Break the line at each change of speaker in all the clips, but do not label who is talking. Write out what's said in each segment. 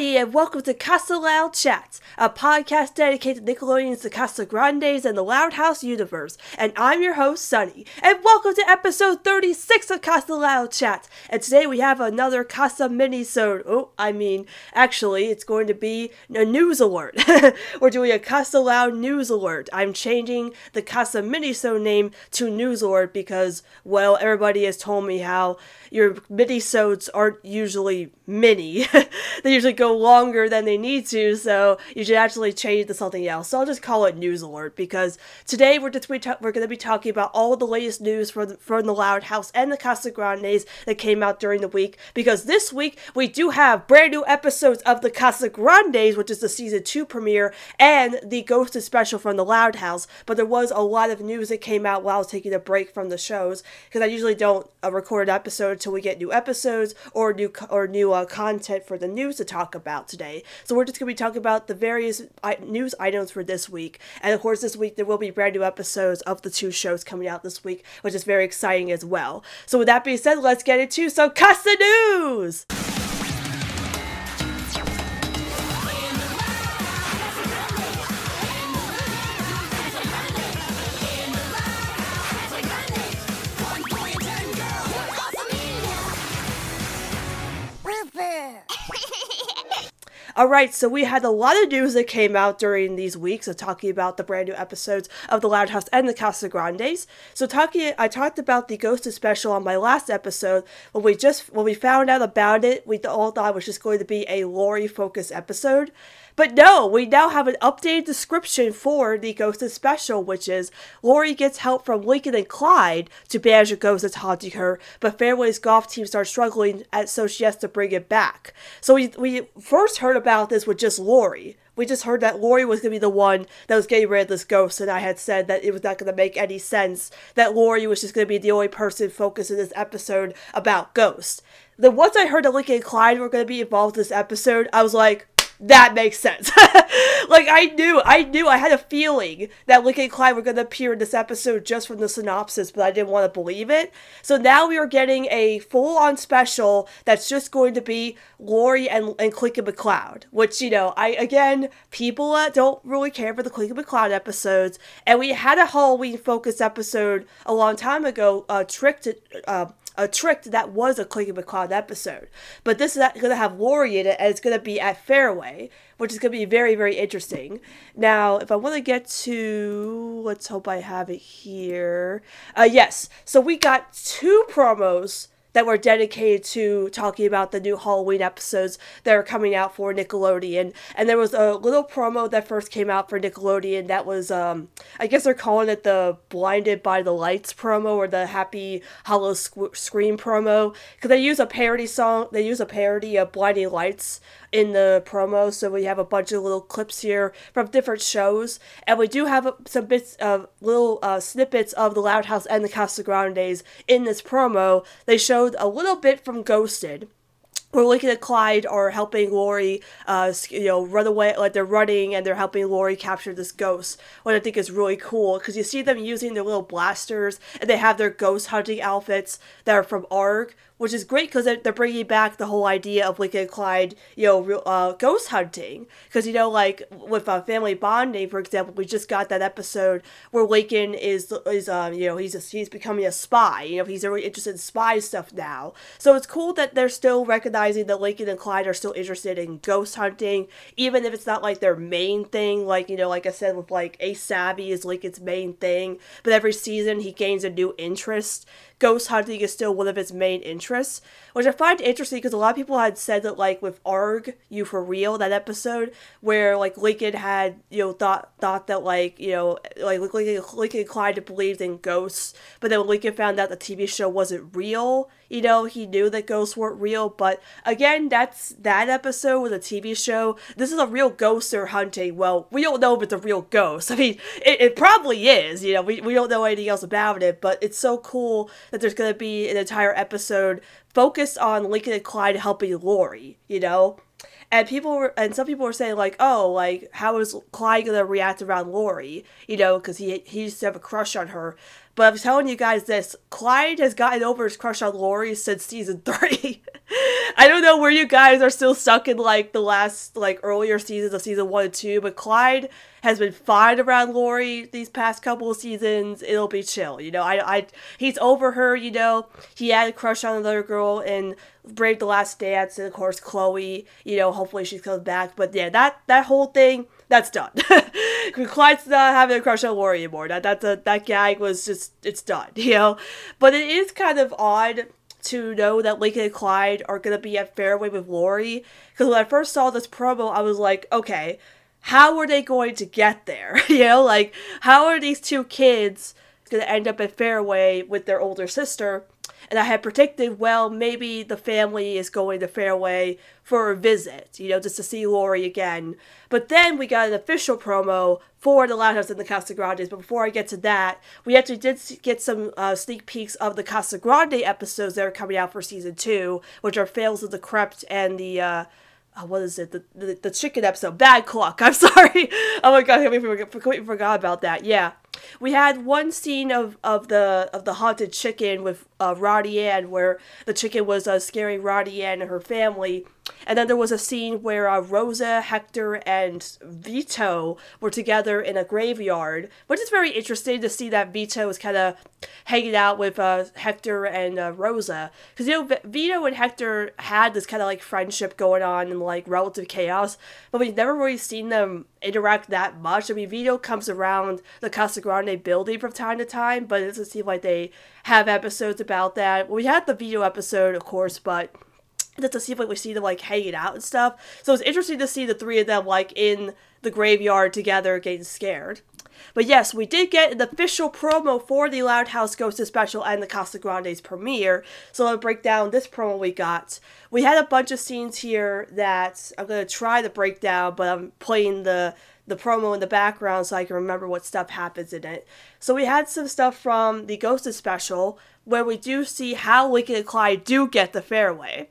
everybody, and welcome to Casa Loud Chats, a podcast dedicated to Nickelodeon's The Casa Grandes and the Loud House universe. And I'm your host, Sunny. And welcome to episode 36 of Casa Loud Chats. And today we have another Casa mini-sode. Oh, I mean, actually, it's going to be a news alert. We're doing a Casa Loud news alert. I'm changing the Casa mini-sode name to news alert because, well, everybody has told me how your mini-sodes aren't usually mini. they usually go longer than they need to, so you should actually change to something else. So I'll just call it News Alert because today we're just we're going to be talking about all the latest news from the, from the Loud House and the Casa Grandes that came out during the week. Because this week we do have brand new episodes of the Casa Grandes, which is the season two premiere, and the Ghosted special from the Loud House. But there was a lot of news that came out while I was taking a break from the shows because I usually don't uh, record an episode until we get new episodes or new or new uh, content for the news to talk about today. So we're just going to be talking about the various news items for this week. And of course, this week there will be brand new episodes of the two shows coming out this week, which is very exciting as well. So with that being said, let's get into some the News! Alright, so we had a lot of news that came out during these weeks of talking about the brand new episodes of The Loud House and the Casa Grandes. So talking I talked about the Ghosted special on my last episode. When we just when we found out about it, we all thought it was just going to be a Lori focused episode. But no, we now have an updated description for the Ghosted special, which is Lori gets help from Lincoln and Clyde to banish a ghost that's haunting her, but Fairway's golf team starts struggling, and so she has to bring it back. So we, we first heard about this with just Lori. We just heard that Lori was going to be the one that was getting rid of this ghost, and I had said that it was not going to make any sense that Lori was just going to be the only person focused in this episode about ghosts. Then once I heard that Lincoln and Clyde were going to be involved in this episode, I was like, that makes sense. like I knew, I knew, I had a feeling that Lincoln and Clyde were going to appear in this episode just from the synopsis, but I didn't want to believe it. So now we are getting a full-on special that's just going to be Lori and and Clincoln McCloud, which you know, I again, people uh, don't really care for the Clincoln McCloud episodes, and we had a Halloween focused episode a long time ago, uh, tricked. Uh, a trick that was a Clincoln McCloud episode. But this is going to have Lori in it, and it's going to be at Fairway, which is going to be very, very interesting. Now, if I want to get to, let's hope I have it here. Uh, yes, so we got two promos that were dedicated to talking about the new Halloween episodes that are coming out for Nickelodeon. And there was a little promo that first came out for Nickelodeon that was, um, I guess they're calling it the Blinded by the Lights promo or the Happy Hollow Sc- Scream promo. Because they use a parody song, they use a parody of Blinding Lights in the promo. So we have a bunch of little clips here from different shows, and we do have some bits of little uh, snippets of the Loud House and the Casa Grandes in this promo. They showed a little bit from Ghosted where Lincoln and Clyde are helping Lori, uh, you know, run away, like they're running and they're helping Lori capture this ghost, what I think is really cool because you see them using their little blasters and they have their ghost hunting outfits that are from ARG, which is great because they're, bringing back the whole idea of Lincoln and Clyde, you know, uh, ghost hunting. Because, you know, like with uh, Family Bonding, for example, we just got that episode where Lincoln is, is um, you know, he's, a, he's becoming a spy. You know, he's really interested in spy stuff now. So it's cool that they're still recognizing that Lincoln and Clyde are still interested in ghost hunting, even if it's not like their main thing. Like, you know, like I said, with like Ace Savvy is Lincoln's main thing. But every season he gains a new interest ghost hunting is still one of its main interests, which I find interesting because a lot of people had said that like with Arg, you for real that episode where like Lincoln had you know thought thought that like you know like Lincoln, Lincoln Clyde believed in ghosts, but then Lincoln found out the TV show wasn't real, you know he knew that ghosts weren't real. But again, that's that episode with a TV show. This is a real ghost they're hunting. Well, we don't know if it's a real ghost. I mean, it, it probably is. You know, we we don't know anything else about it, but it's so cool that there's going to be an entire episode focused on Lincoln and Clyde helping Lori, you know? and people were, and some people were saying like, oh, like how is Clyde gonna react around Lori? You know, because he he used to have a crush on her. But I'm telling you guys this: Clyde has gotten over his crush on Lori since season three. I don't know where you guys are still stuck in like the last like earlier seasons of season one and two, but Clyde has been fine around Lori these past couple of seasons. It'll be chill, you know. I, I, he's over her, you know. He had a crush on another girl in Brave the Last Dance, and of course Chloe. You know, hopefully she comes back. But yeah, that that whole thing that's done. Clyde's not having a crush on Lori anymore. That that's a, that gag was just it's done, you know. But it is kind of odd to know that Lincoln and Clyde are gonna be at Fairway with Lori. Because when I first saw this promo, I was like, okay, how are they going to get there? you know, like how are these two kids gonna end up at Fairway with their older sister? And I had predicted, well, maybe the family is going to Fairway for a visit, you know, just to see Lori again. But then we got an official promo for the Loud and the Casa Grandes. But before I get to that, we actually did get some uh, sneak peeks of the Casa Grande episodes that are coming out for season two, which are Fails of the Crypt and the. Uh, uh, what is it? The, the, the chicken episode. Bad Cluck. I'm sorry. oh my god, I completely forgot about that. Yeah. We had one scene of, of the of the haunted chicken with uh, Ronnie Anne where the chicken was uh, scaring Ronnie Anne and her family and then there was a scene where uh, Rosa, Hector, and Vito were together in a graveyard, which is very interesting to see that Vito is kind of hanging out with uh, Hector and uh, Rosa. Because, you know, Vito and Hector had this kind of like friendship going on in like relative chaos, but we've never really seen them interact that much. I mean, Vito comes around the Casa Grande building from time to time, but it doesn't seem like they have episodes about that. we had the Vito episode, of course, but just to see if like we see them like hanging out and stuff. So it's interesting to see the three of them like in the graveyard together getting scared. But yes, we did get an official promo for the Loud House Ghost special and the Casa Grandes premiere. So I'll break down this promo we got. We had a bunch of scenes here that I'm gonna try to break down, but I'm playing the the promo in the background so I can remember what stuff happens in it. So we had some stuff from the Ghosted special where we do see how Lincoln and Clyde do get the fairway.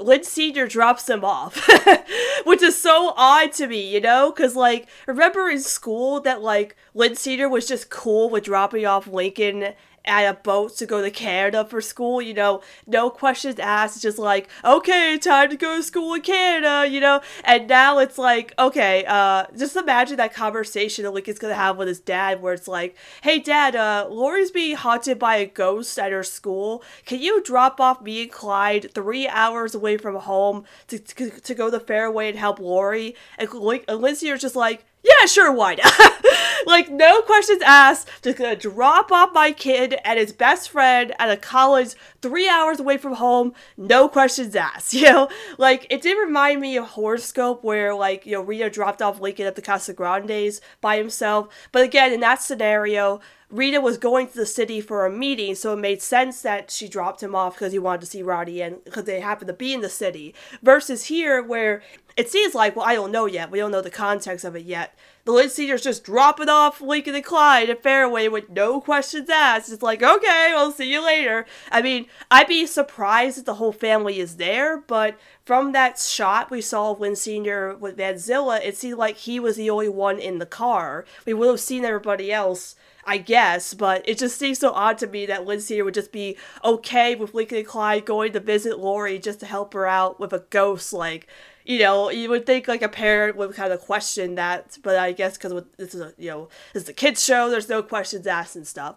Lynn Sr. drops them off, which is so odd to me, you know? Because, like, remember in school that, like, Lynn Sr. was just cool with dropping off Lincoln at a boat to go to Canada for school, you know, no questions asked, it's just like, okay, time to go to school in Canada, you know, and now it's like, okay, uh, just imagine that conversation that Lincoln's gonna have with his dad where it's like, hey dad, uh, Lori's being haunted by a ghost at her school, can you drop off me and Clyde three hours away from home to, to, to go to Fairway and help Lori? And, and Lynn Sr. is just like, yeah, sure, why not? like, no questions asked. Just gonna drop off my kid and his best friend at a college three hours away from home. No questions asked. You know, like it did remind me of Horoscope, where like you know Rita dropped off Lincoln at the Casa Grandes by himself. But again, in that scenario, Rita was going to the city for a meeting, so it made sense that she dropped him off because he wanted to see Roddy and because they happened to be in the city. Versus here, where it seems like, well, I don't know yet. We don't know the context of it yet. The Lynn Senior's just dropping off Lincoln and Clyde at Fairway with no questions asked. It's like, okay, we'll see you later. I mean, I'd be surprised if the whole family is there, but from that shot we saw of Lynn Senior with Vanzilla, it seemed like he was the only one in the car. We would have seen everybody else I guess, but it just seems so odd to me that Lynn Sr. would just be okay with Lincoln and Clyde going to visit Lori just to help her out with a ghost. Like, you know, you would think like a parent would kind of question that, but I guess because this is a you know this is a kids show, there's no questions asked and stuff.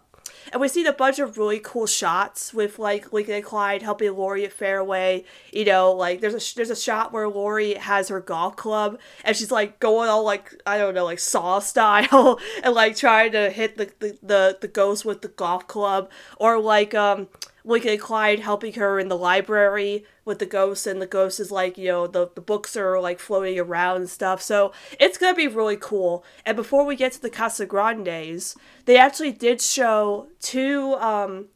And we see a bunch of really cool shots with like Lincoln and Clyde helping Lori at Fairway. You know, like there's a there's a shot where Lori has her golf club and she's like going all like I don't know like saw style and like trying to hit the the, the, the ghost with the golf club or like um And Clyde helping her in the library with the ghosts, and the ghost is like, you know, the, the books are like floating around and stuff. So it's gonna be really cool. And before we get to the Casa Grandes, they actually did show two um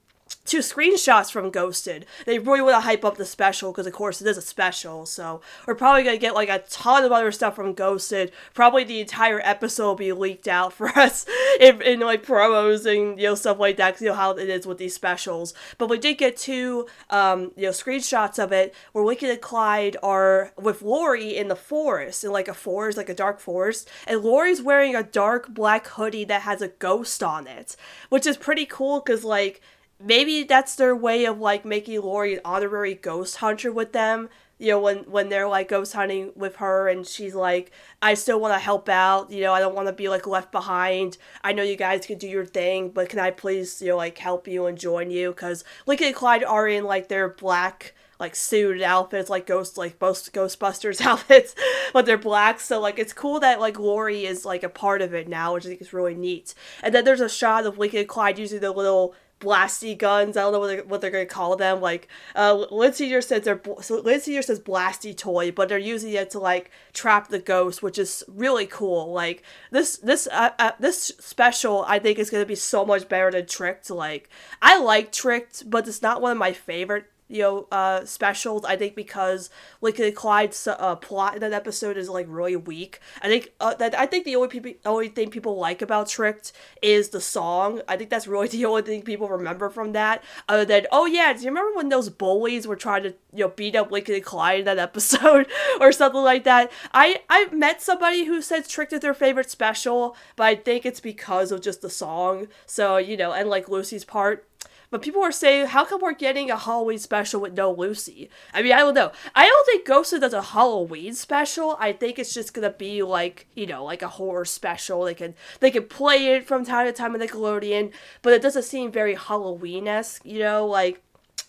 two screenshots from Ghosted. They really want to hype up the special because, of course, it is a special. So we're probably gonna get like a ton of other stuff from Ghosted. Probably the entire episode will be leaked out for us in, in like promos and you know stuff like that. Cause, you know how it is with these specials. But we did get two um, you know screenshots of it where Wicked and Clyde are with Lori in the forest in like a forest, like a dark forest, and Lori's wearing a dark black hoodie that has a ghost on it, which is pretty cool because like maybe that's their way of like making Lori an honorary ghost hunter with them. You know, when when they're like ghost hunting with her, and she's like, "I still want to help out. You know, I don't want to be like left behind. I know you guys can do your thing, but can I please, you know, like help you and join you? Because Lincoln and Clyde are in like their black like suited outfits, like ghost, like most Ghostbusters outfits, but they're black. So like it's cool that like Lori is like a part of it now, which I think is really neat. And then there's a shot of Lincoln and Clyde using the little blasty guns. I don't know what they're, what they're gonna call them. Like uh, Lindsay here says they're so Lindsay here says blasty toy, but they're using it to like trap the ghost, which is really cool. Like this this uh, uh, this special, I think is gonna be so much better than Tricked. Like I like Tricked, but it's not one of my favorite you know, uh, specials. I think because Lincoln and Clyde's uh, plot in that episode is like really weak. I think uh, that I think the only people, only thing people like about Tricked is the song. I think that's really the only thing people remember from that. Other than oh yeah, do you remember when those bullies were trying to you know beat up Lincoln and Clyde in that episode or something like that? I I met somebody who said Tricked is their favorite special, but I think it's because of just the song. So you know, and like Lucy's part but people are saying, how come we're getting a Halloween special with no Lucy? I mean, I don't know. I don't think Ghosted does a Halloween special. I think it's just gonna be like, you know, like a horror special. They can they can play it from time to time on Nickelodeon, but it doesn't seem very Halloween esque, you know, like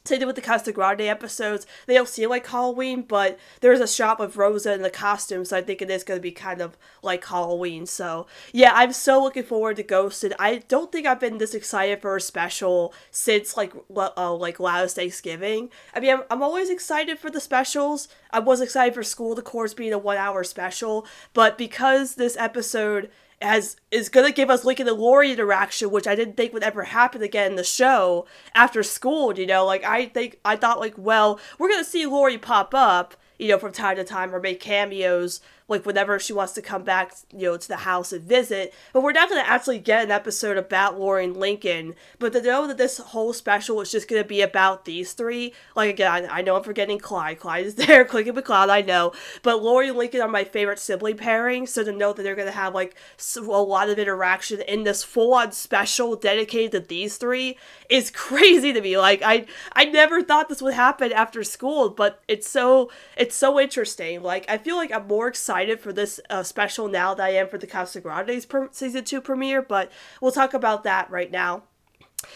same thing with the Casa Grande episodes. They don't seem like Halloween, but there's a shot with Rosa in the costume, so I think it is going to be kind of like Halloween. So, yeah, I'm so looking forward to Ghosted. I don't think I've been this excited for a special since, like, uh, like last Thanksgiving. I mean, I'm, I'm always excited for the specials. I was excited for School of Course being a one hour special, but because this episode as is gonna give us Lincoln and Lori interaction, which I didn't think would ever happen again in the show after school. You know, like I think I thought like, well, we're gonna see Lori pop up, you know, from time to time or make cameos like whenever she wants to come back, you know, to the house and visit. But we're not going to actually get an episode about Lauren Lincoln. But to know that this whole special is just going to be about these three, like again, I know I'm forgetting Clyde. Clyde is there, Clincoln McCloud, I know. But Lauren and Lincoln are my favorite sibling pairing. So to know that they're going to have like a lot of interaction in this full-on special dedicated to these three is crazy to me. Like I, I never thought this would happen after school, but it's so, it's so interesting. Like I feel like I'm more excited excited for this uh, special now that I am for the Casa Grande's per- season two premiere, but we'll talk about that right now.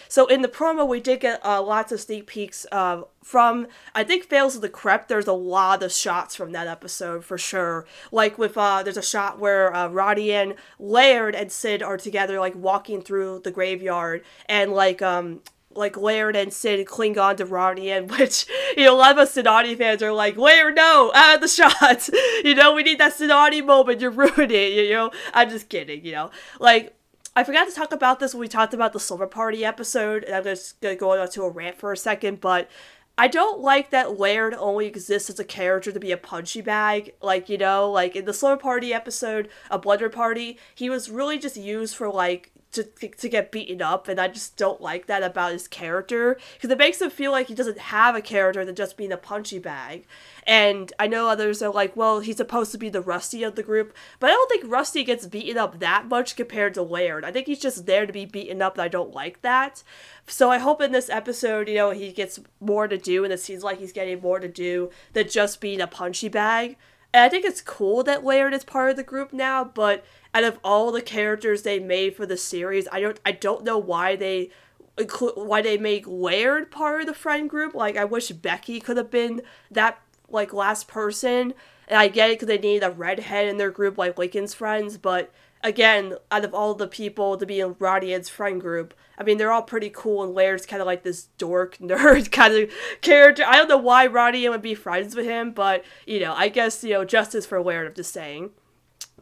So in the promo, we did get uh, lots of sneak peeks uh, from I think Fails of the Crypt. There's a lot of shots from that episode for sure. Like with uh, there's a shot where uh, Roddy and Laird and Sid are together, like walking through the graveyard, and like um like Laird and Sid cling on to and which, you know, a lot of us Sinani fans are like, Laird, no, out of the shots. you know, we need that Sinani moment. You're ruining it, you know? I'm just kidding, you know? Like, I forgot to talk about this when we talked about the Silver Party episode, and I'm just gonna go on to a rant for a second, but I don't like that Laird only exists as a character to be a punchy bag. Like, you know, like in the Slumber Party episode, a Blunder Party, he was really just used for like to, to get beaten up, and I just don't like that about his character because it makes him feel like he doesn't have a character than just being a punchy bag. And I know others are like, well, he's supposed to be the Rusty of the group, but I don't think Rusty gets beaten up that much compared to Laird. I think he's just there to be beaten up, and I don't like that. So I hope in this episode, you know, he gets more to do, and it seems like he's getting more to do than just being a punchy bag. And I think it's cool that Laird is part of the group now, but out of all the characters they made for the series, I don't I don't know why they why they make Laird part of the friend group. Like I wish Becky could have been that like last person. And I get it because they need a redhead in their group like Lincoln's friends, but again, out of all the people to be in Ronnie Anne's friend group, I mean, they're all pretty cool, and Laird's kind of like this dork, nerd kind of character. I don't know why Rodian would be friends with him, but, you know, I guess, you know, justice for Laird, I'm just saying.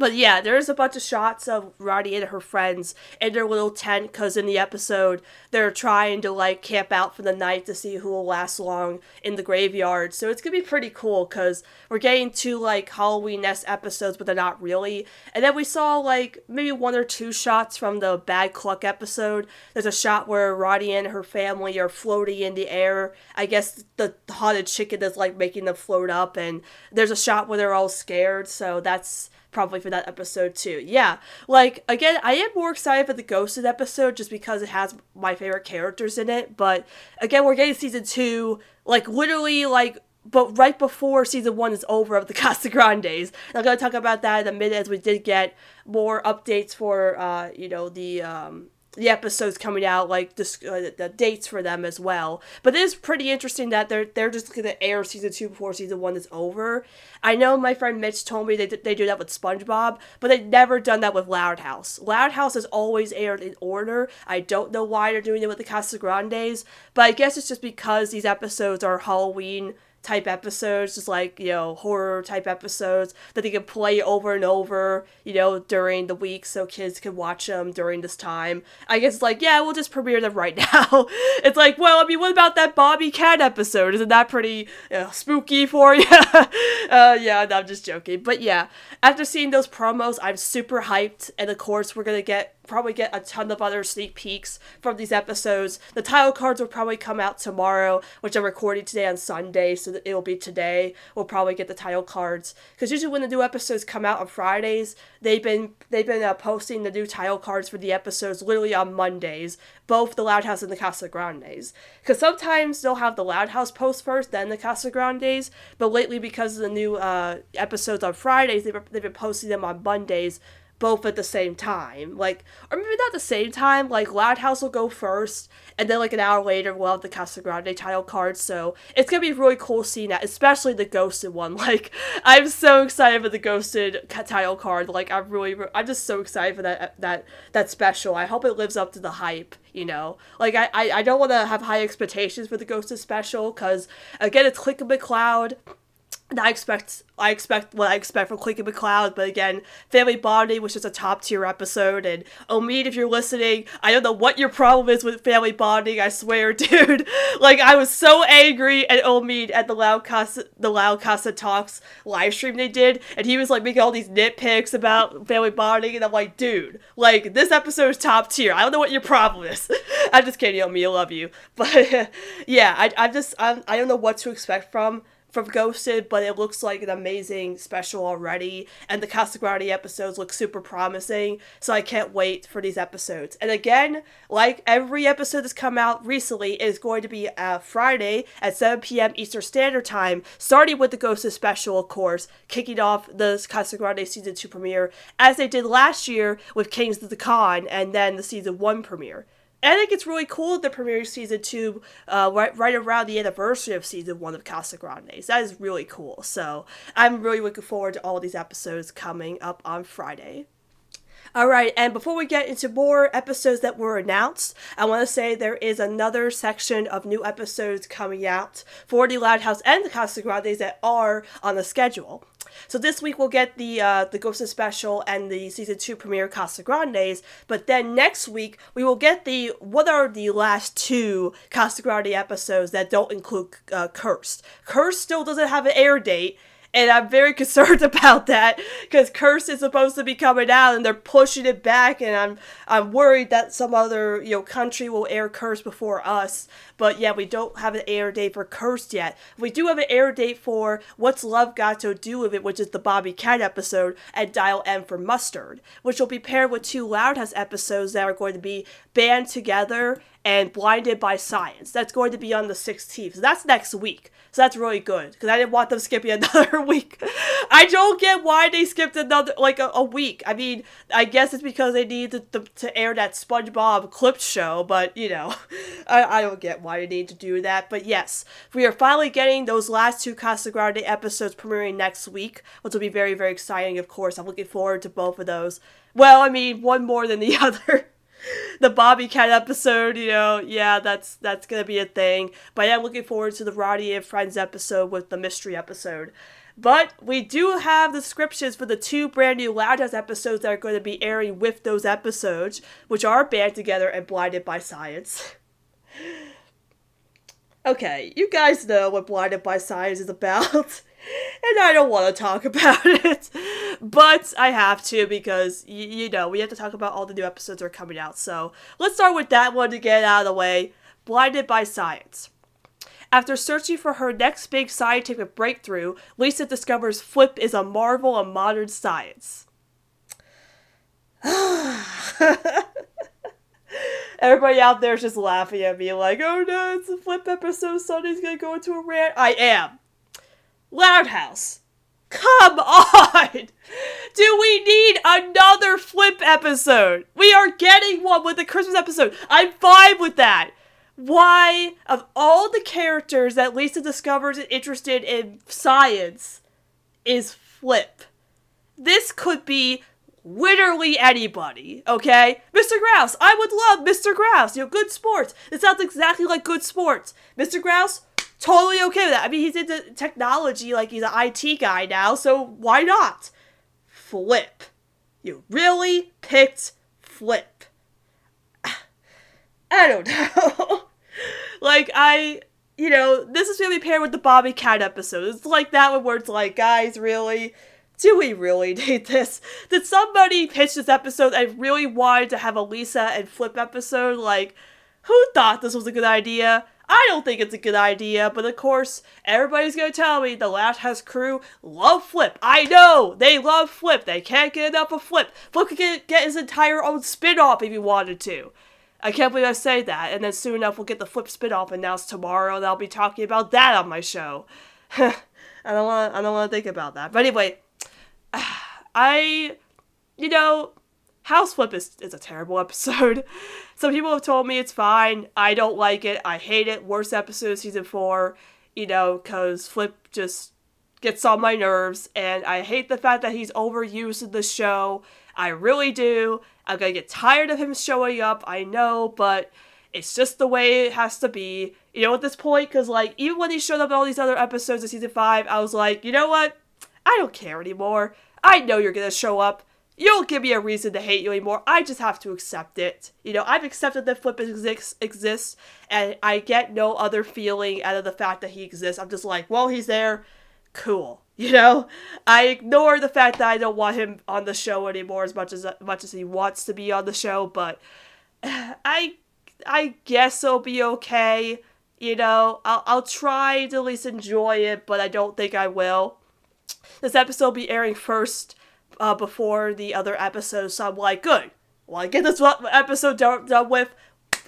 But yeah, there's a bunch of shots of Roddy and her friends in their little tent because in the episode they're trying to like camp out for the night to see who will last long in the graveyard. So it's gonna be pretty cool because we're getting two like Halloween nest episodes, but they're not really. And then we saw like maybe one or two shots from the Bad Cluck episode. There's a shot where Roddy and her family are floating in the air. I guess the haunted chicken is like making them float up, and there's a shot where they're all scared. So that's probably for that episode too. Yeah, like again, I am more excited for the Ghosted episode just because it has my favorite characters in it. But again, we're getting season two, like literally like but right before season one is over of the Casa Grandes. And I'm gonna talk about that in a minute as we did get more updates for uh, you know, the um the episodes coming out, like the, uh, the dates for them as well. But it is pretty interesting that they're they're just gonna air season two before season one is over. I know my friend Mitch told me they they do that with SpongeBob, but they've never done that with Loud House. Loud House has always aired in order. I don't know why they're doing it with the Casa Grandes, but I guess it's just because these episodes are Halloween type episodes, just like, you know, horror type episodes that they can play over and over, you know, during the week so kids can watch them during this time. I guess it's like, yeah, we'll just premiere them right now. it's like, well, I mean, what about that Bobby Cat episode? Isn't that pretty you know, spooky for you? uh, yeah, no, I'm just joking. But yeah, after seeing those promos, I'm super hyped. And of course, we're going to get probably get a ton of other sneak peeks from these episodes. The title cards will probably come out tomorrow, which I'm recording today on Sunday, so it will be today. We'll probably get the title cards because usually when the new episodes come out on Fridays, they've been they've been uh, posting the new title cards for the episodes literally on Mondays, both the Loud House and the Casa Grandes. Because sometimes they'll have the Loud House post first, then the Casa Grandes. But lately, because of the new uh, episodes on Fridays, they've, they've been posting them on Mondays both at the same time. Like, or maybe not the same time. Like, Loud House will go first, and then like an hour later we'll have the Casa Grande title card. So it's gonna be really cool seeing that, especially the Ghosted one. Like, I'm so excited for the Ghosted title card. Like, I'm really, I'm just so excited for that uh, that that special. I hope it lives up to the hype. You know, like I I, I don't want to have high expectations for the Ghosted special because again it's Clincoln McCloud I expect I expect what I expect from Clincoln McCloud, but again, Family Bonding was just a top tier episode. And Omid, if you're listening, I don't know what your problem is with Family Bonding. I swear, dude. like I was so angry at Omid at the Loud Casa the Loud Casa Talks live stream they did, and he was like making all these nitpicks about Family Bonding, and I'm like, dude, like this episode is top tier. I don't know what your problem is. I'm just kidding, Omid. I love you, but yeah, I I just I'm, I don't know what to expect from from Ghosted, but it looks like an amazing special already, and the Casa Grande episodes look super promising, so I can't wait for these episodes. And again, like every episode that's come out recently, is going to be uh, Friday at 7 p.m. Eastern Standard Time, starting with the Ghosted special, of course, kicking off the Casa Grande Season 2 premiere, as they did last year with Kings of the Con, and then the Season 1 premiere. I think it's really cool the premiere season two uh, right, right around the anniversary of season one of Casa Grandes. That is really cool. So I'm really looking forward to all these episodes coming up on Friday. All right, and before we get into more episodes that were announced, I want to say there is another section of new episodes coming out for the Loud House and the Casa Grandes that are on the schedule. So this week we'll get the uh, the Ghost special and the season two premiere Casa Grandes, but then next week we will get the what are the last two Casa Grande episodes that don't include uh, Cursed. Cursed still doesn't have an air date, and I'm very concerned about that because Curse is supposed to be coming out and they're pushing it back, and I'm I'm worried that some other you know country will air Curse before us. But yeah, we don't have an air date for Cursed yet. We do have an air date for What's Love Got to Do with It, which is the Bobby Cat episode, and Dial M for Mustard, which will be paired with two Loud House episodes that are going to be band together and Blinded by Science. That's going to be on the 16th. So that's next week. So that's really good because I didn't want them skipping another week. I don't get why they skipped another like a, a week. I mean, I guess it's because they need to, to, to air that SpongeBob clip show, but you know, I, I don't get why they need to do that. But yes, we are finally getting those last two Casa Grande episodes premiering next week, which will be very very exciting. Of course, I'm looking forward to both of those. Well, I mean, one more than the other the Bobby Cat episode, you know, yeah, that's that's gonna be a thing. But yeah, I'm looking forward to the Roddy and Friends episode with the mystery episode. But we do have the descriptions for the two brand new Loud House episodes that are going to be airing with those episodes, which are band together and blinded by science. okay, you guys know what blinded by science is about. and I don't want to talk about it, but I have to because y- you know we have to talk about all the new episodes that are coming out. So let's start with that one to get out of the way. Blinded by Science. After searching for her next big scientific breakthrough, Lisa discovers Flip is a marvel of modern science. Everybody out there is just laughing at me, like, oh no, it's a Flip episode, Sunny's gonna go into a rant. I am. Loud House. Come on! Do we need another Flip episode? We are getting one with the Christmas episode. I'm fine with that why, of all the characters that Lisa discovers is interested in science, is Flip. This could be literally anybody, okay? Mr. Grouse, I would love Mr. Grouse. You know, good sports. It sounds exactly like good sports. Mr. Grouse, totally okay with that. I mean, he's into technology, like he's an IT guy now, so why not? Flip. You really picked Flip. I don't know. like I you know, this is gonna be paired with the Bobby Cat episode. It's like that one where it's like, guys, really? Do we really need this? Did somebody pitch this episode and really wanted to have a Lisa and Flip episode? Like, who thought this was a good idea? I don't think it's a good idea, but of course, everybody's gonna tell me the Loud House crew love Flip. I know! They love Flip. They can't get enough of Flip. Flip could get, get his entire own spin off if he wanted to. I can't believe I say that. And then soon enough, we'll get the flip spin off announced tomorrow, and I'll be talking about that on my show. I don't want. I don't want to think about that. But anyway, I, you know, House Flip is is a terrible episode. Some people have told me it's fine. I don't like it. I hate it. Worst episode of season four. You know, cause Flip just gets on my nerves, and I hate the fact that he's overused in the show. I really do. I'm gonna get tired of him showing up, I know, but it's just the way it has to be. You know, at this point, because, like, even when he showed up in all these other episodes of season 5, I was like, you know what? I don't care anymore. I know you're gonna show up. You don't give me a reason to hate you anymore. I just have to accept it. You know, I've accepted that Flip exists, exists, and I get no other feeling out of the fact that he exists. I'm just like, well, he's there. Cool. You know, I ignore the fact that I don't want him on the show anymore as much as uh, much as he wants to be on the show, but I I guess it'll be okay. You know, I'll I'll try to at least enjoy it, but I don't think I will. This episode will be airing first uh, before the other episodes, so I'm like, good. Well, I get this episode done, done with,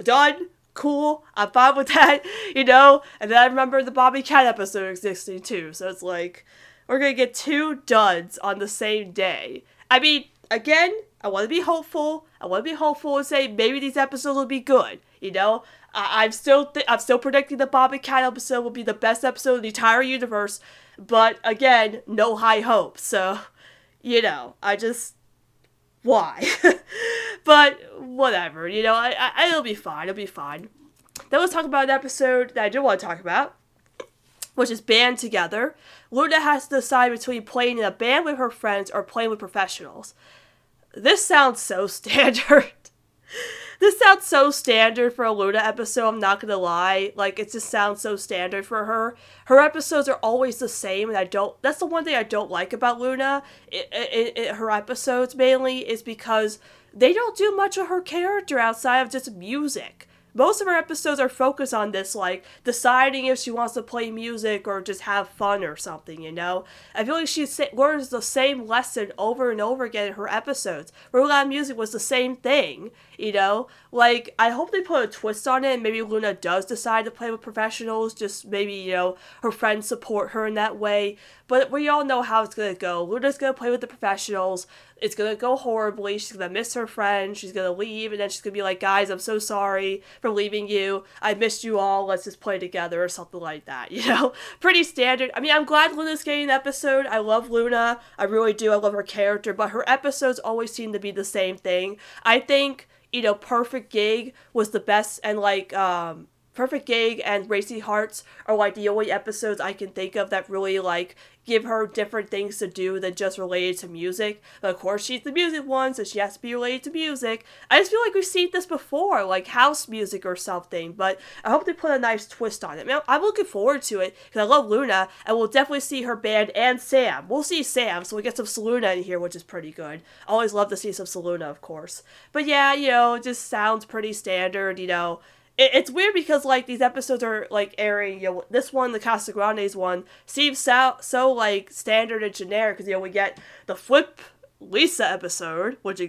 done, cool, I'm fine with that, you know? And then I remember the Bobby Cat episode existing too, so it's like, we're gonna get two duds on the same day. I mean, again, I want to be hopeful. I want to be hopeful and say maybe these episodes will be good. You know, I- am still th- I'm still predicting the Bobby Cat episode will be the best episode in the entire universe. But again, no high hope. So, you know, I just why? but whatever. You know, I, I it'll be fine. It'll be fine. Then let's talk about an episode that I do want to talk about which is band together. Luna has to decide between playing in a band with her friends or playing with professionals. This sounds so standard. This sounds so standard for a Luna episode, I'm not gonna lie. Like, it just sounds so standard for her. Her episodes are always the same, and I don't. That's the one thing I don't like about Luna. It, it, it, her episodes mainly is because they don't do much of her character outside of just music most of her episodes are focused on this, like deciding if she wants to play music or just have fun or something, you know? I feel like she learns the same lesson over and over again in her episodes. Rule Out Music was the same thing, you know? Like, I hope they put a twist on it and maybe Luna does decide to play with professionals, just maybe, you know, her friends support her in that way. But we all know how it's gonna go. Luna's gonna play with the professionals it's gonna go horribly. She's gonna miss her friend. She's gonna leave, and then she's gonna be like, "Guys, I'm so sorry for leaving you. I missed you all. Let's just play together," or something like that. You know, pretty standard. I mean, I'm glad Luna's getting an episode. I love Luna. I really do. I love her character, but her episodes always seem to be the same thing. I think you know, Perfect Gig was the best, and like um Perfect Gig and Racy Hearts are like the only episodes I can think of that really like give her different things to do than just related to music. But of course, she's the music one, so she has to be related to music. I just feel like we've seen this before, like house music or something. But I hope they put a nice twist on it. I mean, I'm looking forward to it because I love Luna, and we'll definitely see her band and Sam. We'll see Sam, so we get some Saluna in here, which is pretty good. I Always love to see some Saluna, of course. But yeah, you know, it just sounds pretty standard. You know it's weird because like these episodes are like airing. You know, this one, the Casagrandes one, seems so so like standard and generic because you know we get the flip Lisa episode, which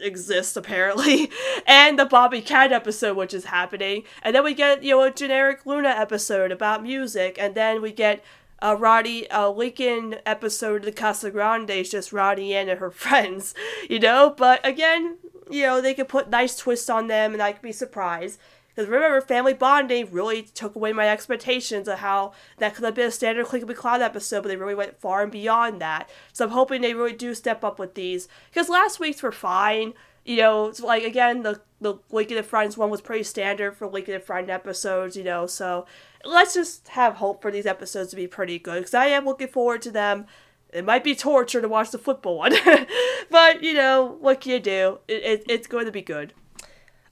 exists apparently, and the Bobby Cat episode, which is happening, and then we get you know a generic Luna episode about music, and then we get a Roddy a Lincoln episode of the casa Casagrandes, just Ronnie Anne and her friends, you know. But again, you know they could put nice twists on them, and I could be surprised. Because remember, family bonding really took away my expectations of how that could have been a standard Click Cloud episode, but they really went far and beyond that. So I'm hoping they really do step up with these. Because last week's were fine. You know, like again, the the Lincoln and Friends one was pretty standard for Lincoln and Friend episodes, you know, so let's just have hope for these episodes to be pretty good because I am looking forward to them. It might be torture to watch the football one, but you know, what can you do? It, it, it's going to be good.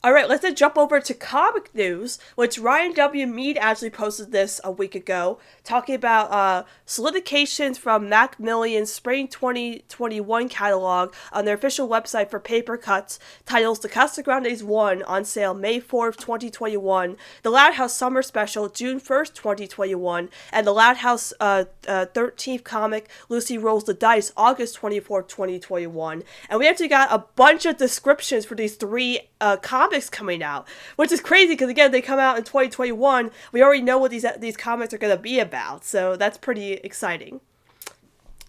All right, let's jump over to comic news, which Ryan W. Mead actually posted this a week ago, talking about uh, solidifications from Macmillan's Spring 2021 catalog on their official website for Papercutz. Titles The Casagrandes 1 on sale May 4th, 2021, The Loud House Summer Special June 1st, 2021, and The Loud House uh, uh, 13th comic Lucy Rolls the Dice August 24th, 2021. And we actually got a bunch of descriptions for these three uh, comics coming out, which is crazy because again they come out in 2021. We already know what these these comics are going to be about, so that's pretty exciting.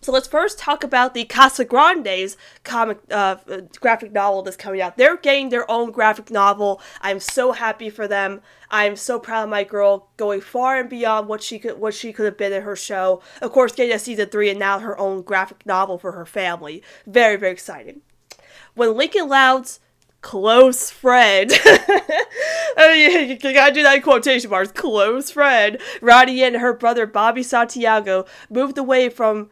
So let's first talk about the Casagrandes comic uh, graphic novel that's coming out. They're getting their own graphic novel. I'm so happy for them. I'm so proud of my girl going far and beyond what she could what she could have been in her show. Of course, getting a season three and now her own graphic novel for her family. Very very exciting. When Lincoln Loud's close friend. I mean, you gotta do that in quotation marks. Close friend. Roddy and her brother Bobby Santiago moved away from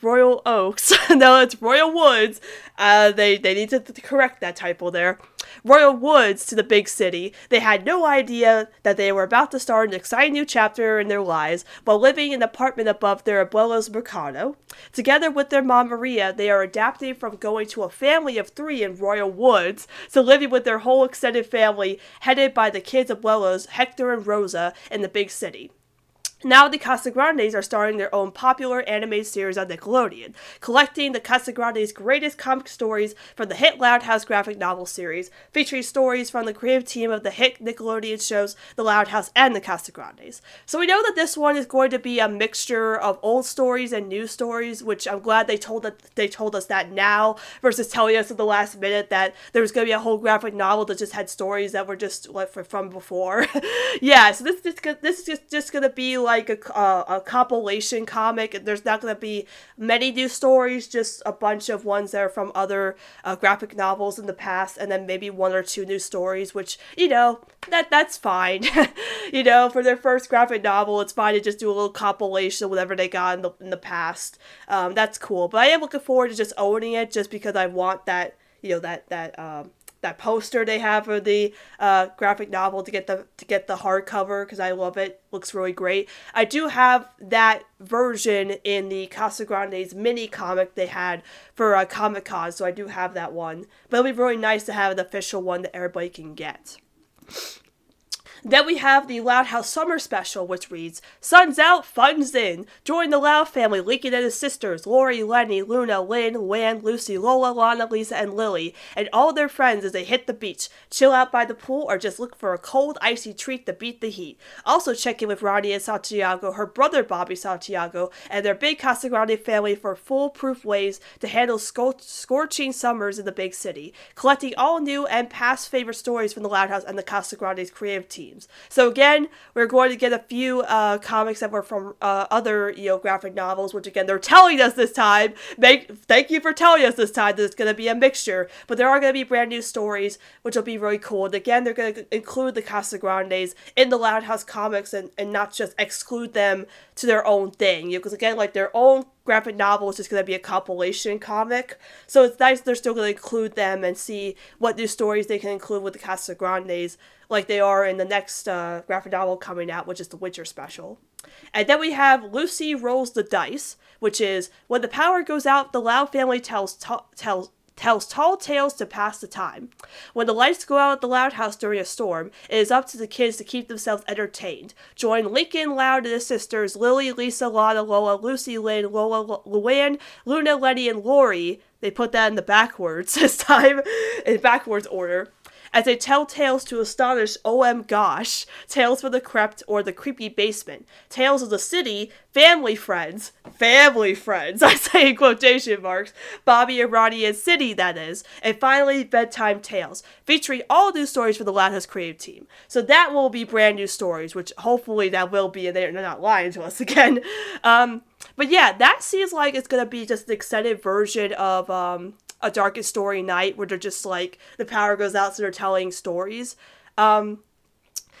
Royal Oaks. no, it's Royal Woods. Uh, they they need to, to correct that typo there. Royal Woods to the big city. They had no idea that they were about to start an exciting new chapter in their lives while living in an apartment above their abuelo's mercado. Together with their mom Maria, they are adapting from going to a family of three in Royal Woods to living with their whole extended family, headed by the kids' abuelos Hector and Rosa in the big city. Now the Casagrandes are starting their own popular animated series on Nickelodeon, collecting the Casagrandes' greatest comic stories from the hit Loud House graphic novel series, featuring stories from the creative team of the hit Nickelodeon shows The Loud House and the Casagrandes. So we know that this one is going to be a mixture of old stories and new stories, which I'm glad they told that they told us that now versus telling us at the last minute that there was going to be a whole graphic novel that just had stories that were just like from before. yeah, so this this this is just, just going to be like a, uh, a compilation comic. And there's not going to be many new stories, just a bunch of ones that are from other uh, graphic novels in the past, and then maybe one or two new stories, which, you know, that that's fine. you know, for their first graphic novel, it's fine to just do a little compilation of whatever they got in the, in the past. Um, that's cool. But I am looking forward to just owning it just because I want that, you know, that, that, um, that poster they have for the uh, graphic novel to get the to get the hardcover because I love it. Looks really great. I do have that version in the Casagrandes mini comic they had for uh, Comic Con, so I do have that one. But it'll be really nice to have an official one that everybody can get. Then we have the Loud House Summer Special, which reads Sun's out, fun's in. Join the Loud family, Lincoln and his sisters, Lori, Leni, Luna, Lynn, Lan, Lucy, Lola, Lana, Lisa, and Lily, and all their friends as they hit the beach, chill out by the pool, or just look for a cold, icy treat to beat the heat. Also check in with Ronnie Anne Santiago, her brother Bobby Santiago, and their big Casagrande family for foolproof ways to handle scorching summers in the big city, collecting all new and past favorite stories from the Loud House and the Casagrande's creative team. So again, we're going to get a few uh, comics that were from uh, other you know graphic novels, which again they're telling us this time. Make, thank you for telling us this time that it's going to be a mixture, but there are going to be brand new stories, which will be really cool. And again, they're going to include the Casagrandes in the Loud House comics and, and not just exclude them to their own thing. Because you know, again, like their own graphic novel is just going to be a compilation comic. So it's nice they're still going to include them and see what new stories they can include with the Casagrandes, like they are in the next uh, graphic novel coming out, which is the Winter special. And then we have Lucy Rolls the Dice, which is when the power goes out, the Loud family tells t- tells tells tall tales to pass the time. When the lights go out at the Loud House during a storm, it is up to the kids to keep themselves entertained. Join Lincoln Loud and his sisters Lily, Lisa, Lana, Lola, Lucy, Lynn, Lola, Luan, Luna, Leni, and Lori. They put that in the backwards this time, in backwards order as they tell tales to astonish OM Gosh, tales from the crypt or the creepy basement, tales of the city, family friends, family friends, I say in quotation marks, Bobby and Ronnie Anne City, that is, and finally bedtime tales, featuring all new stories for the House creative team. So that will be brand new stories, which hopefully that will be, and they're not lying to us again. Um, but yeah, that seems like it's gonna be just an extended version of um, a darkest story night where they're just like the power goes out so they're telling stories. Um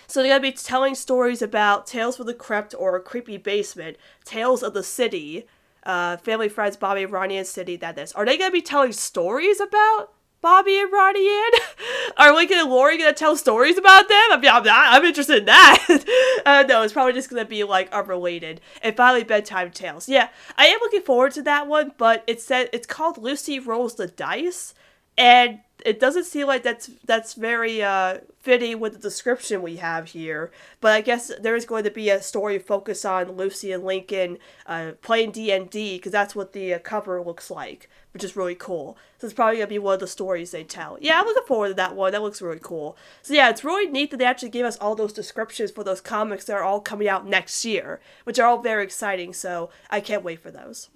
so they're gonna be telling stories about tales from the crypt or creepy basement tales of the city uh family friends bobby Ronnie Anne city that is. Are they gonna be telling stories about Bobby and Ronnie Anne? Are Lincoln and Lori gonna tell stories about them? I mean, I'm, not, I'm interested in that. uh, no, it's probably just gonna be like unrelated. And finally, bedtime tales. Yeah, I am looking forward to that one, but it said it's called Lucy Rolls the Dice, and it doesn't seem like that's that's very uh, fitting with the description we have here. But I guess there is going to be a story focused on Lucy and Lincoln uh, playing D and D because that's what the uh, cover looks like which is really cool. So it's probably gonna be one of the stories they tell. Yeah, I'm looking forward to that one. That looks really cool. So yeah, it's really neat that they actually gave us all those descriptions for those comics that are all coming out next year, which are all very exciting. So I can't wait for those.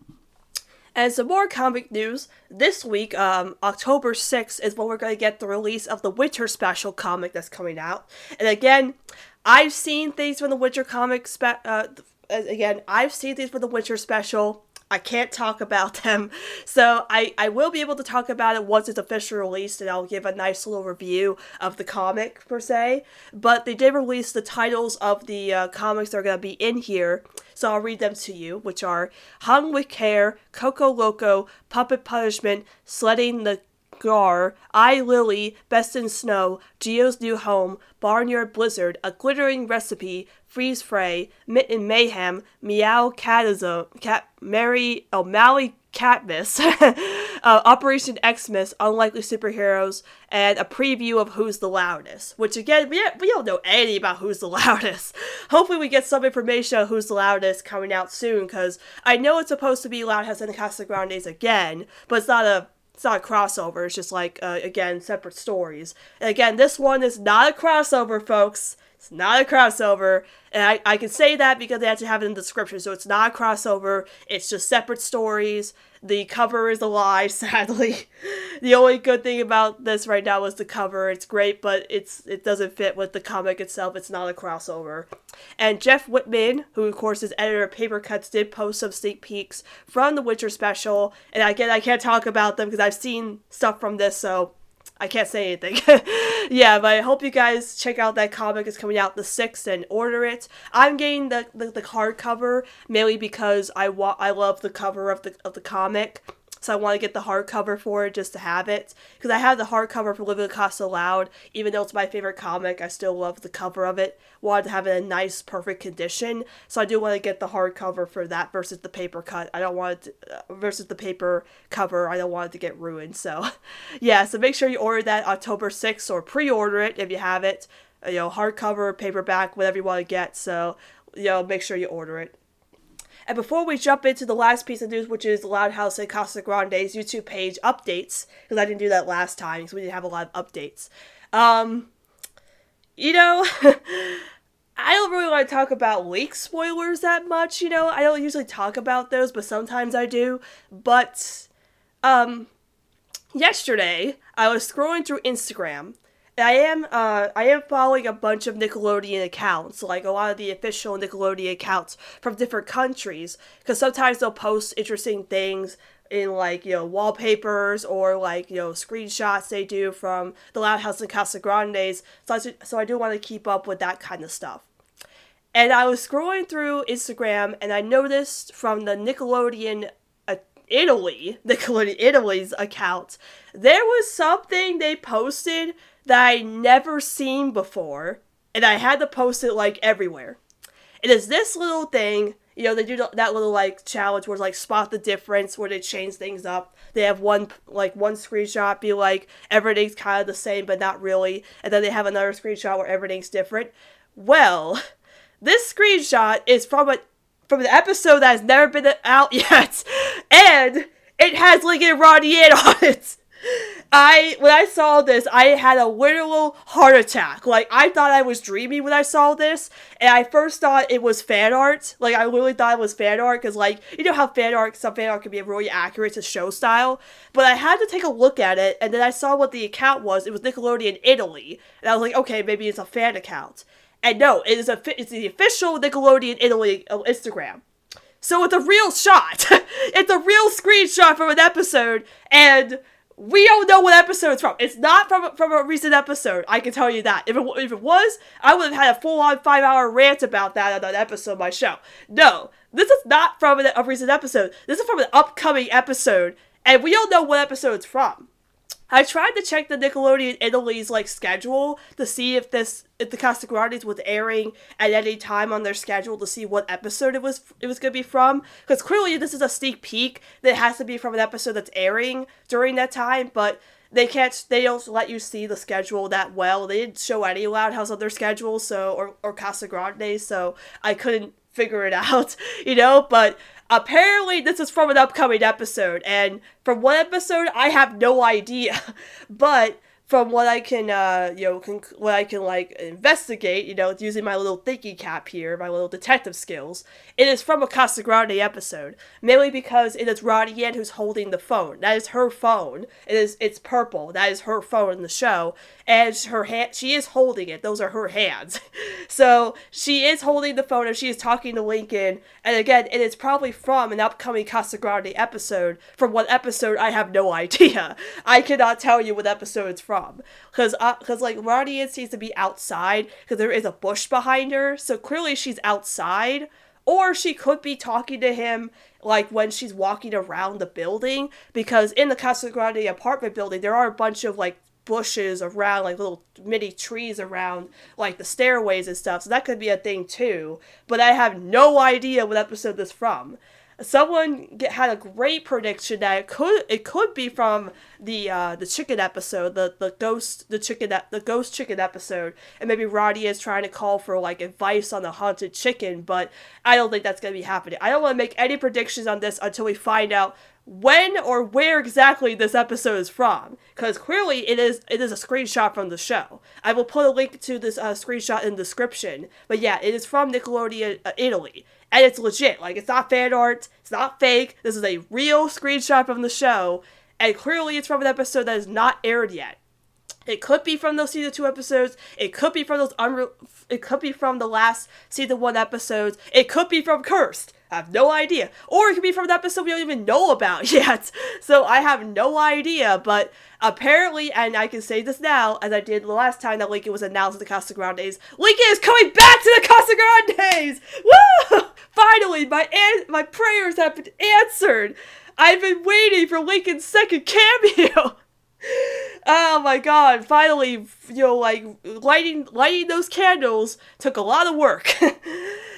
And some more comic news. This week, um, October 6th, is when we're going to get the release of the Winter special comic that's coming out. And again, I've seen things from the Winter comic. Spe- uh, again, I've seen things from the Winter special. I can't talk about them. So I, I will be able to talk about it once it's officially released and I'll give a nice little review of the comic per se. But they did release the titles of the uh, comics that are going to be in here. So I'll read them to you, which are Hung with Care, Coco Loco, Puppet Punishment, Sledding the Gar, I Lily, Best in Snow, Geo's New Home, Barnyard Blizzard, A Glittering Recipe, Freeze Fray, Mitten Mayhem, Meow Catazone, Cat Mary O'Malley Catmas, uh, Operation Xmas, Unlikely Superheroes, and a preview of Who's the Loudest. Which again, we, we don't know any about Who's the Loudest. Hopefully, we get some information on Who's the Loudest coming out soon, because I know it's supposed to be Loud House and the Casagrandes again, but it's not a it's not a crossover. It's just like uh, again separate stories. And again, this one is not a crossover, folks. It's not a crossover. And I, I can say that because they actually have it in the description. So it's not a crossover. It's just separate stories. The cover is a lie, sadly. the only good thing about this right now is the cover. It's great, but it's it doesn't fit with the comic itself. It's not a crossover. And Jeff Whitman, who of course is editor of Papercutz, did post some sneak peeks from the Winter special. And again, I can't talk about them because I've seen stuff from this, so I can't say anything. yeah, but I hope you guys check out that comic. It's coming out the 6th and order it. I'm getting the, the, the hardcover mainly because I wa- I love the cover of the of the comic so I want to get the hardcover for it just to have it. Because I have the hardcover for Living Casa Loud, even though it's my favorite comic, I still love the cover of it. Wanted to have it in nice, perfect condition, so I do want to get the hardcover for that versus the paper cut. I don't want it to, uh, versus the paper cover. I don't want it to get ruined. So, yeah. So make sure you order that October 6th or pre-order it if you have it. You know, hardcover, paperback, whatever you want to get. So, you know, make sure you order it. And before we jump into the last piece of news, which is Loud House and Casagrande's YouTube page updates, because I didn't do that last time, because we didn't have a lot of updates. Um, you know, I don't really want to talk about leak spoilers that much, you know. I don't usually talk about those, but sometimes I do. But, um, yesterday, I was scrolling through Instagram, I am uh I am following a bunch of Nickelodeon accounts, like a lot of the official Nickelodeon accounts from different countries, because sometimes they'll post interesting things in like you know wallpapers or like you know screenshots they do from the Loud House and Casa Grandes. So I, so I do want to keep up with that kind of stuff. And I was scrolling through Instagram and I noticed from the Nickelodeon uh, Italy, Nickelodeon Italy's account, there was something they posted that I never seen before, and I had to post it like everywhere. It is this little thing you know, they do that little like challenge where it's like spot the difference where they change things up. They have one like one screenshot be like everything's kind of the same but not really, and then they have another screenshot where everything's different. Well, this screenshot is from a from an episode that has never been out yet, and it has Lincoln Ronnie Anne on it. I when I saw this, I had a literal heart attack. Like I thought I was dreaming when I saw this, and I first thought it was fan art. Like I literally thought it was fan art because, like, you know how fan art, some fan art can be really accurate to show style. But I had to take a look at it, and then I saw what the account was. It was Nickelodeon Italy, and I was like, okay, maybe it's a fan account. And no, it is a it's the official Nickelodeon Italy uh, Instagram. So it's a real shot. it's a real screenshot from an episode, and we don't know what episode it's from. It's not from from a recent episode. I can tell you that. If it, if it was, I would have had a full on five hour rant about that on that episode of my show. No, this is not from a recent episode. This is from an upcoming episode, and we don't know what episode it's from. I tried to check the Nickelodeon Italy's like schedule to see if this if the Casagrandes was airing at any time on their schedule to see what episode it was it was gonna be from. Because clearly this is a sneak peek that has to be from an episode that's airing during that time, but they can't they don't let you see the schedule that well. They didn't show any Loud House on their schedule, so or or Casagrande, so I couldn't figure it out, you know, but apparently this is from an upcoming episode and from one episode i have no idea. But from what I can, uh, you know, can, what I can like investigate, you know, using my little thinking cap here, my little detective skills, it is from a Casagrande episode. Mainly because it is Ronnie Anne who's holding the phone. That is her phone. It is it's purple. That is her phone in the show, and her hand she is holding it. Those are her hands. so she is holding the phone and she is talking to Lincoln. And again, it is probably from an upcoming Casagrande episode. From what episode, I have no idea. I cannot tell you what episode it's from from because because uh, like Ronnie seems to be outside because there is a bush behind her, so clearly she's outside. Or she could be talking to him like when she's walking around the building because in the Casa Grande apartment building there are a bunch of like bushes around like little mini trees around like the stairways and stuff so that could be a thing too. But i have no idea what episode this from someone get, had a great prediction that it could it could be from the uh, the chicken episode, the the ghost the chicken the ghost chicken episode, and maybe Ronnie is trying to call for like advice on the haunted chicken, but I don't think that's gonna be happening. I don't want to make any predictions on this until we find out when or where exactly this episode is from because clearly it is it is a screenshot from the show. I will put a link to this uh, screenshot in the description. But yeah it is from nickelodeon uh, italy and it's legit. Like it's not fan art, it's not fake. This is a real screenshot from the show, and clearly it's from an episode that is not aired yet. It could be from those season two episodes. It could be from those unre- It could be from the last season one episodes. It could be from Cursed. I have no idea. Or it could be from an episode we don't even know about yet. So I have no idea. But apparently, and I can say this now, as I did the last time that Lincoln was announced at the Casa Grandes, Lincoln is coming back to the Casa Grandes! Woo! Finally, my an- my prayers have been answered. I've been waiting for Lincoln's second cameo. oh my god! Finally, you know, like lighting lighting those candles took a lot of work.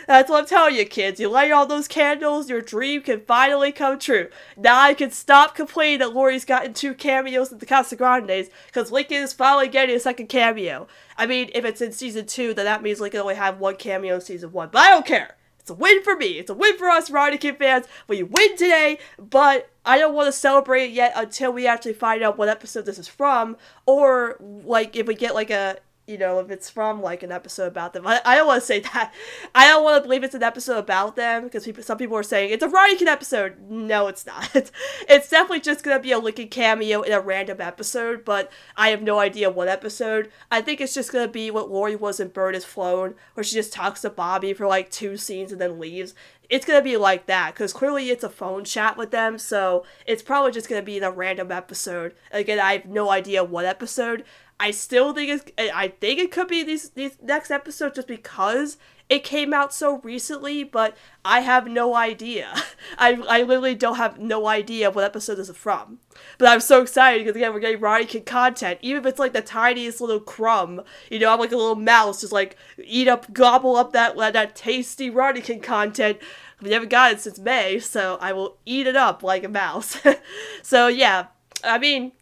That's what I'm telling you, kids. You light all those candles, your dream can finally come true. Now I can stop complaining that Lori's gotten two cameos in the Casa Grandes, because Lincoln is finally getting a second cameo. I mean, if it's in season two, then that means Lincoln only had one cameo in season one. But I don't care. It's a win for me. It's a win for us Kid fans. We win today, but I don't want to celebrate it yet until we actually find out what episode this is from, or like if we get like a you know, if it's from like an episode about them. I, I don't want to say that. I don't want to believe it's an episode about them because people, some people are saying it's a Kid episode. No, it's not. It's, it's definitely just going to be a Lincoln cameo in a random episode, but I have no idea what episode. I think it's just going to be what Lori was in Bird is Flown, where she just talks to Bobby for like two scenes and then leaves. It's going to be like that because clearly it's a phone chat with them, so it's probably just going to be in a random episode. Again, I have no idea what episode. I still think it's, I think it could be these these next episodes just because it came out so recently, but I have no idea. I, I literally don't have no idea what episode this is from. But I'm so excited because again we're getting Kid content. Even if it's like the tiniest little crumb, you know, I'm like a little mouse, just like eat up, gobble up that that tasty Kid content. We haven't got it since May, so I will eat it up like a mouse. so yeah, I mean,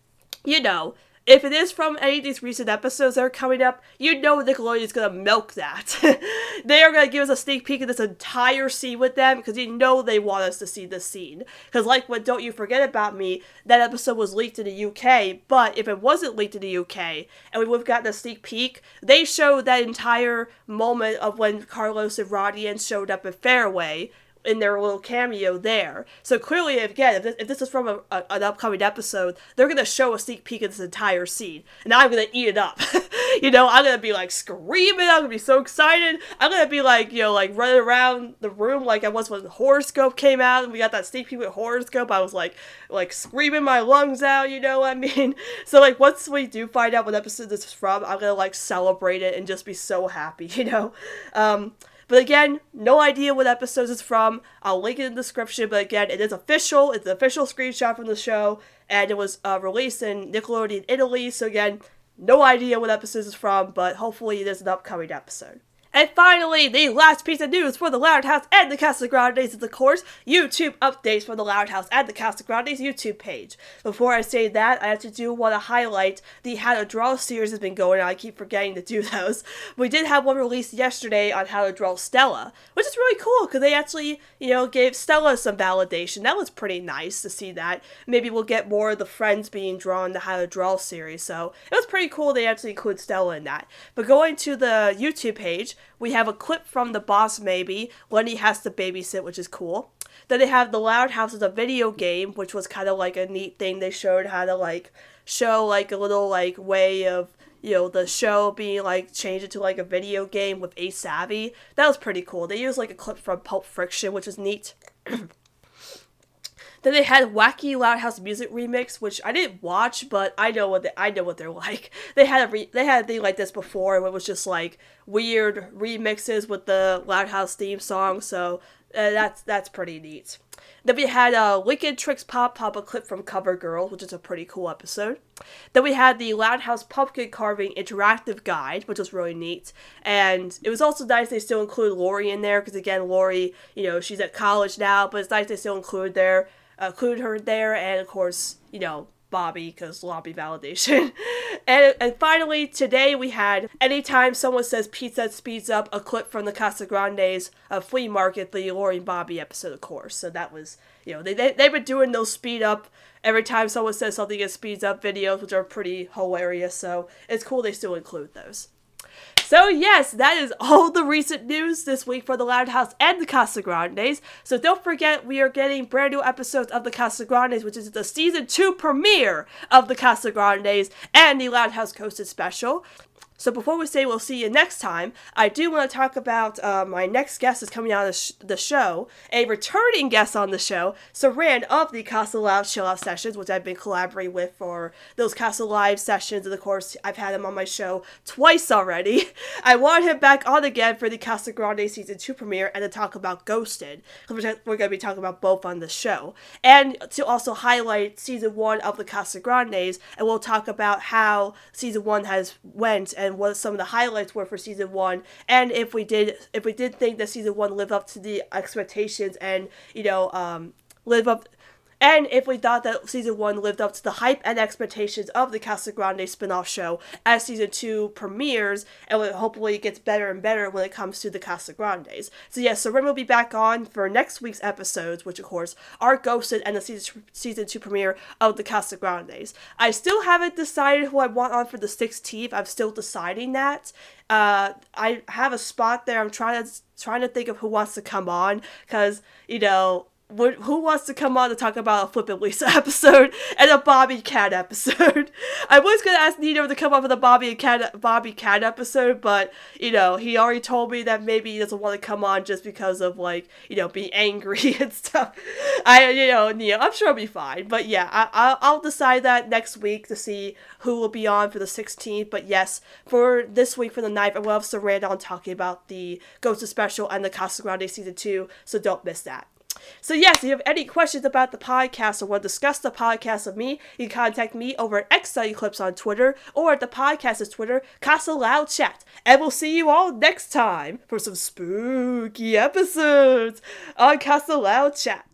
you know, if it is from any of these recent episodes that are coming up, you know Nickelodeon is gonna milk that. they are gonna give us a sneak peek of this entire scene with them because you know they want us to see this scene. Because like when Don't You Forget About Me, that episode was leaked in the UK, but if it wasn't leaked in the UK and we would have gotten a sneak peek, they showed that entire moment of when Carlos and Rodian showed up at Fairway in their little cameo there. So clearly, again, if this, if this is from a, a, an upcoming episode, they're gonna show a sneak peek of this entire scene, and I'm gonna eat it up. you know, I'm gonna be like screaming. I'm gonna be so excited. I'm gonna be like, you know, like running around the room like I was when Horoscope came out, and we got that sneak peek with Horoscope. I was like, like screaming my lungs out. You know what I mean? So like, once we do find out what episode this is from, I'm gonna like celebrate it and just be so happy. You know. Um, but again, no idea what episode it's from. I'll link it in the description. But again, it is official. It's an official screenshot from the show, and it was uh, released in Nickelodeon Italy. So again, no idea what episode it's from, but hopefully it is an upcoming episode. And finally, the last piece of news for the Loud House and the Casagrandes is, of course, YouTube updates for the Loud House and the Casagrandes YouTube page. Before I say that, I have to do want to highlight the How to Draw series has been going on. I keep forgetting to do those. We did have one released yesterday on how to draw Stella, which is really cool because they actually, you know, gave Stella some validation. That was pretty nice to see that. Maybe we'll get more of the friends being drawn the How to Draw series. So it was pretty cool they actually include Stella in that. But going to the YouTube page, we have a clip from The Boss Maybe when he has to babysit, which is cool. Then they have The Loud House as a video game, which was kind of like a neat thing. They showed how to like show like a little like way of you know the show being like changed into like a video game with Ace Savvy. That was pretty cool. They used like a clip from Pulp Friction, which was neat. Then they had Wacky Loud House Music Remix, which I didn't watch, but I know what they, I know what they're like. They had a re, they had a thing like this before, and it was just like weird remixes with the Loud House theme song. So uh, that's that's pretty neat. Then we had uh, Wicked Tricks Pop Pop, a clip from Cover Girl, which is a pretty cool episode. Then we had the Loud House Pumpkin Carving Interactive Guide, which was really neat. And it was also nice they still include Lori in there, because again, Lori, you know, she's at college now, but it's nice they still include there include her there, and of course, you know, Bobby because lobby validation. and and finally, today we had anytime someone says pizza speeds up, a clip from the Casagrandes uh, flea market, the Lori and Bobby episode, of course. So that was, you know, they, they, they've been doing those speed up every time someone says something, it speeds up videos, which are pretty hilarious. So it's cool they still include those. So yes, that is all the recent news this week for the Loud House and the Casagrandes. So don't forget we are getting brand new episodes of the Casagrandes, which is the season two premiere of the Casagrandes and the Loud House Ghosted special. So before we say we'll see you next time, I do want to talk about uh, my next guest is coming out of sh- the show, a returning guest on the show, Saran of the Castle Live Chill Out Sessions, which I've been collaborating with for those Castle Live sessions, and of course I've had him on my show twice already. I want him back on again for the Casa Grande season two premiere and to talk about Ghosted, we're going to be talking about both on the show, and to also highlight season one of the Casa Grandes, and we'll talk about how season one has went and and what some of the highlights were for season one, and if we did if we did think that season one lived up to the expectations and you know um, live up and if we thought that season one lived up to the hype and expectations of the Casa Grande spin-off show as season two premieres, and hopefully it gets better and better when it comes to the Casa Grandes. So yes, so Rim will be back on for next week's episodes, which of course are Ghosted and the season season two premiere of the Casa Grandes. I still haven't decided who I want on for the 16th. I'm still deciding that. Uh, I have a spot there. I'm trying to trying to think of who wants to come on because you know who wants to come on to talk about a Flippin' Lisa episode and a Bobby Cat episode? I was gonna ask Nino to come up with a Bobby Cat Bobby Cat episode, but you know he already told me that maybe he doesn't want to come on just because of like you know being angry and stuff. I you know Neo, I'm sure I'll be fine, but yeah, I I'll, I'll decide that next week to see who will be on for the 16th. But yes, for this week for the 9th, I will have Saranda on talking about the Ghosted Special and the Casa Grande season two, so don't miss that. So, yes, if you have any questions about the podcast or want to discuss the podcast with me, you can contact me over at X Clips on Twitter or at the podcast's Twitter, Casa Loud Chat. And we'll see you all next time for some spooky episodes on Casa Loud Chat.